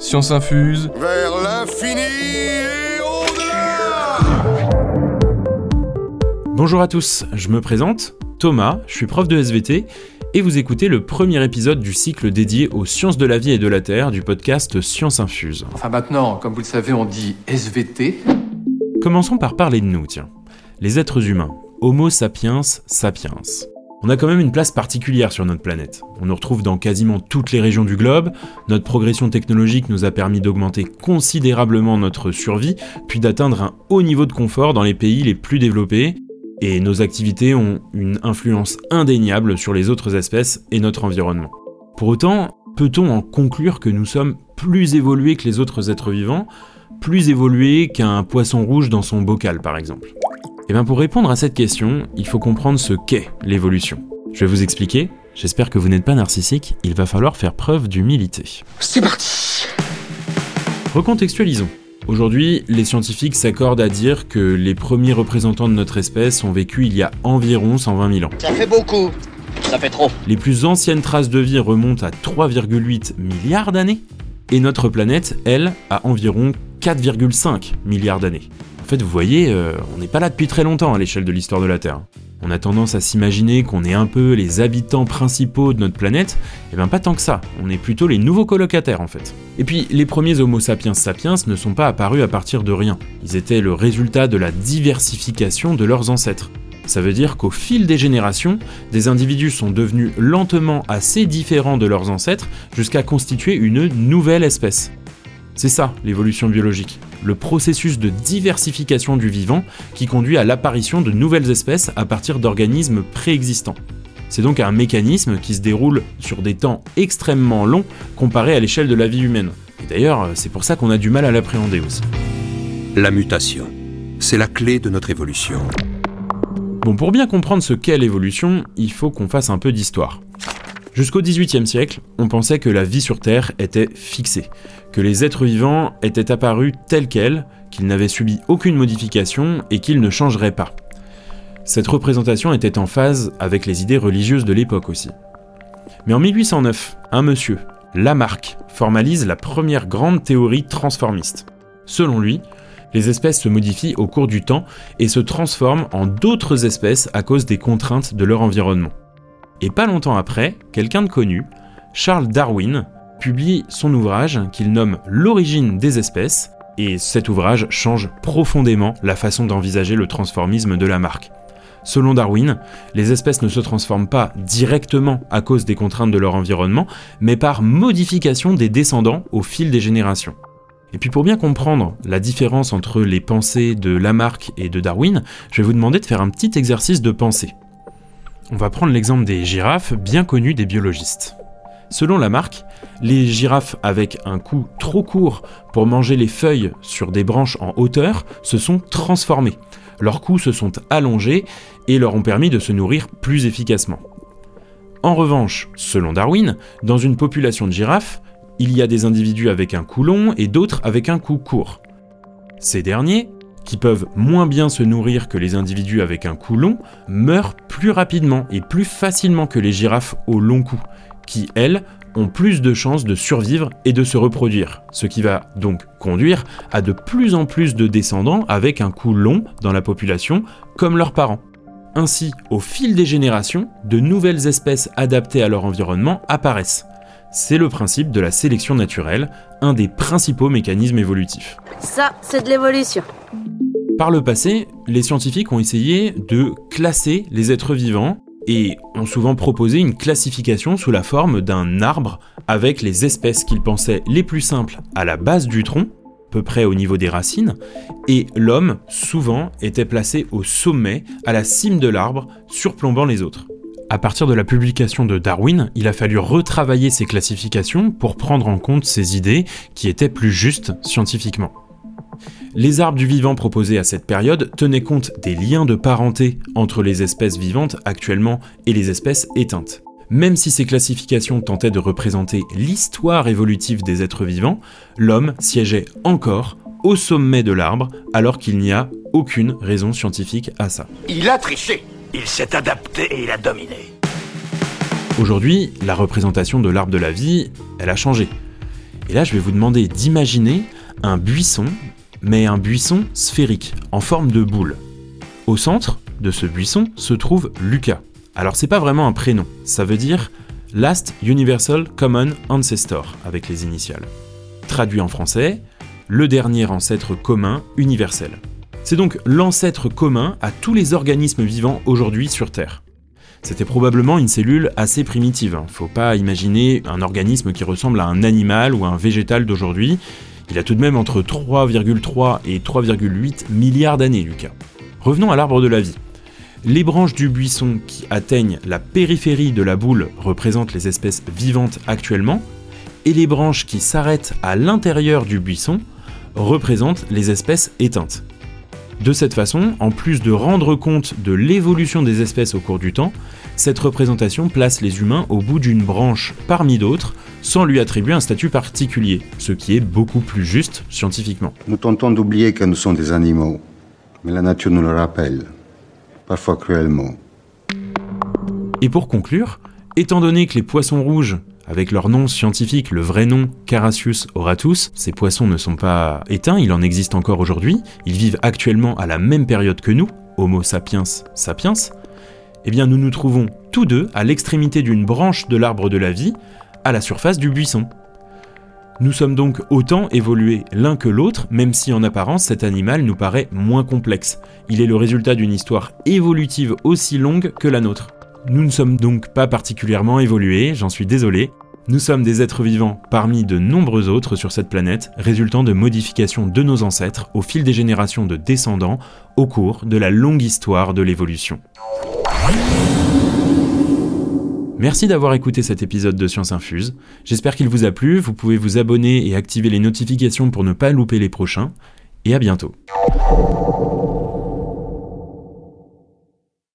Science infuse. Vers l'infini et au-delà Bonjour à tous, je me présente, Thomas, je suis prof de SVT et vous écoutez le premier épisode du cycle dédié aux sciences de la vie et de la Terre du podcast Science Infuse. Enfin maintenant, comme vous le savez, on dit SVT. Commençons par parler de nous, tiens. Les êtres humains, Homo sapiens sapiens. On a quand même une place particulière sur notre planète. On nous retrouve dans quasiment toutes les régions du globe, notre progression technologique nous a permis d'augmenter considérablement notre survie, puis d'atteindre un haut niveau de confort dans les pays les plus développés, et nos activités ont une influence indéniable sur les autres espèces et notre environnement. Pour autant, peut-on en conclure que nous sommes plus évolués que les autres êtres vivants, plus évolués qu'un poisson rouge dans son bocal par exemple? Et eh bien pour répondre à cette question, il faut comprendre ce qu'est l'évolution. Je vais vous expliquer, j'espère que vous n'êtes pas narcissique, il va falloir faire preuve d'humilité. C'est parti Recontextualisons. Aujourd'hui, les scientifiques s'accordent à dire que les premiers représentants de notre espèce ont vécu il y a environ 120 000 ans. Ça fait beaucoup. Ça fait trop. Les plus anciennes traces de vie remontent à 3,8 milliards d'années, et notre planète, elle, a environ 4,5 milliards d'années. Fait, vous voyez, euh, on n'est pas là depuis très longtemps à l'échelle de l'histoire de la Terre. On a tendance à s'imaginer qu'on est un peu les habitants principaux de notre planète, et eh bien pas tant que ça, on est plutôt les nouveaux colocataires en fait. Et puis les premiers Homo sapiens sapiens ne sont pas apparus à partir de rien, ils étaient le résultat de la diversification de leurs ancêtres. Ça veut dire qu'au fil des générations, des individus sont devenus lentement assez différents de leurs ancêtres jusqu'à constituer une nouvelle espèce. C'est ça l'évolution biologique, le processus de diversification du vivant qui conduit à l'apparition de nouvelles espèces à partir d'organismes préexistants. C'est donc un mécanisme qui se déroule sur des temps extrêmement longs comparé à l'échelle de la vie humaine. Et d'ailleurs, c'est pour ça qu'on a du mal à l'appréhender aussi. La mutation, c'est la clé de notre évolution. Bon, pour bien comprendre ce qu'est l'évolution, il faut qu'on fasse un peu d'histoire. Jusqu'au XVIIIe siècle, on pensait que la vie sur Terre était fixée, que les êtres vivants étaient apparus tels quels, qu'ils n'avaient subi aucune modification et qu'ils ne changeraient pas. Cette représentation était en phase avec les idées religieuses de l'époque aussi. Mais en 1809, un monsieur, Lamarck, formalise la première grande théorie transformiste. Selon lui, les espèces se modifient au cours du temps et se transforment en d'autres espèces à cause des contraintes de leur environnement. Et pas longtemps après, quelqu'un de connu, Charles Darwin, publie son ouvrage qu'il nomme L'origine des espèces, et cet ouvrage change profondément la façon d'envisager le transformisme de Lamarck. Selon Darwin, les espèces ne se transforment pas directement à cause des contraintes de leur environnement, mais par modification des descendants au fil des générations. Et puis pour bien comprendre la différence entre les pensées de Lamarck et de Darwin, je vais vous demander de faire un petit exercice de pensée. On va prendre l'exemple des girafes bien connues des biologistes. Selon Lamarck, les girafes avec un cou trop court pour manger les feuilles sur des branches en hauteur se sont transformées. Leurs coups se sont allongés et leur ont permis de se nourrir plus efficacement. En revanche, selon Darwin, dans une population de girafes, il y a des individus avec un cou long et d'autres avec un cou court. Ces derniers qui peuvent moins bien se nourrir que les individus avec un cou long, meurent plus rapidement et plus facilement que les girafes au long cou, qui, elles, ont plus de chances de survivre et de se reproduire, ce qui va donc conduire à de plus en plus de descendants avec un cou long dans la population, comme leurs parents. Ainsi, au fil des générations, de nouvelles espèces adaptées à leur environnement apparaissent. C'est le principe de la sélection naturelle, un des principaux mécanismes évolutifs. Ça, c'est de l'évolution. Par le passé, les scientifiques ont essayé de classer les êtres vivants et ont souvent proposé une classification sous la forme d'un arbre avec les espèces qu'ils pensaient les plus simples à la base du tronc, peu près au niveau des racines, et l'homme, souvent, était placé au sommet, à la cime de l'arbre, surplombant les autres. À partir de la publication de Darwin, il a fallu retravailler ces classifications pour prendre en compte ces idées qui étaient plus justes scientifiquement. Les arbres du vivant proposés à cette période tenaient compte des liens de parenté entre les espèces vivantes actuellement et les espèces éteintes. Même si ces classifications tentaient de représenter l'histoire évolutive des êtres vivants, l'homme siégeait encore au sommet de l'arbre alors qu'il n'y a aucune raison scientifique à ça. Il a triché. Il s'est adapté et il a dominé. Aujourd'hui, la représentation de l'arbre de la vie, elle a changé. Et là, je vais vous demander d'imaginer un buisson, mais un buisson sphérique, en forme de boule. Au centre de ce buisson se trouve Lucas. Alors c'est pas vraiment un prénom, ça veut dire Last Universal Common Ancestor avec les initiales. Traduit en français, le dernier ancêtre commun universel. C'est donc l'ancêtre commun à tous les organismes vivants aujourd'hui sur Terre. C'était probablement une cellule assez primitive. Hein. Faut pas imaginer un organisme qui ressemble à un animal ou un végétal d'aujourd'hui. Il a tout de même entre 3,3 et 3,8 milliards d'années, Lucas. Revenons à l'arbre de la vie. Les branches du buisson qui atteignent la périphérie de la boule représentent les espèces vivantes actuellement, et les branches qui s'arrêtent à l'intérieur du buisson représentent les espèces éteintes. De cette façon, en plus de rendre compte de l'évolution des espèces au cours du temps, cette représentation place les humains au bout d'une branche parmi d'autres, sans lui attribuer un statut particulier, ce qui est beaucoup plus juste scientifiquement. Nous tentons d'oublier que nous sommes des animaux, mais la nature nous le rappelle, parfois cruellement. Et pour conclure, étant donné que les poissons rouges avec leur nom scientifique, le vrai nom Carassius auratus, ces poissons ne sont pas éteints, il en existe encore aujourd'hui, ils vivent actuellement à la même période que nous, Homo sapiens sapiens, eh bien nous nous trouvons tous deux à l'extrémité d'une branche de l'arbre de la vie, à la surface du buisson. Nous sommes donc autant évolués l'un que l'autre, même si en apparence cet animal nous paraît moins complexe. Il est le résultat d'une histoire évolutive aussi longue que la nôtre. Nous ne sommes donc pas particulièrement évolués, j'en suis désolé. Nous sommes des êtres vivants parmi de nombreux autres sur cette planète, résultant de modifications de nos ancêtres au fil des générations de descendants au cours de la longue histoire de l'évolution. Merci d'avoir écouté cet épisode de Science Infuse. J'espère qu'il vous a plu. Vous pouvez vous abonner et activer les notifications pour ne pas louper les prochains. Et à bientôt.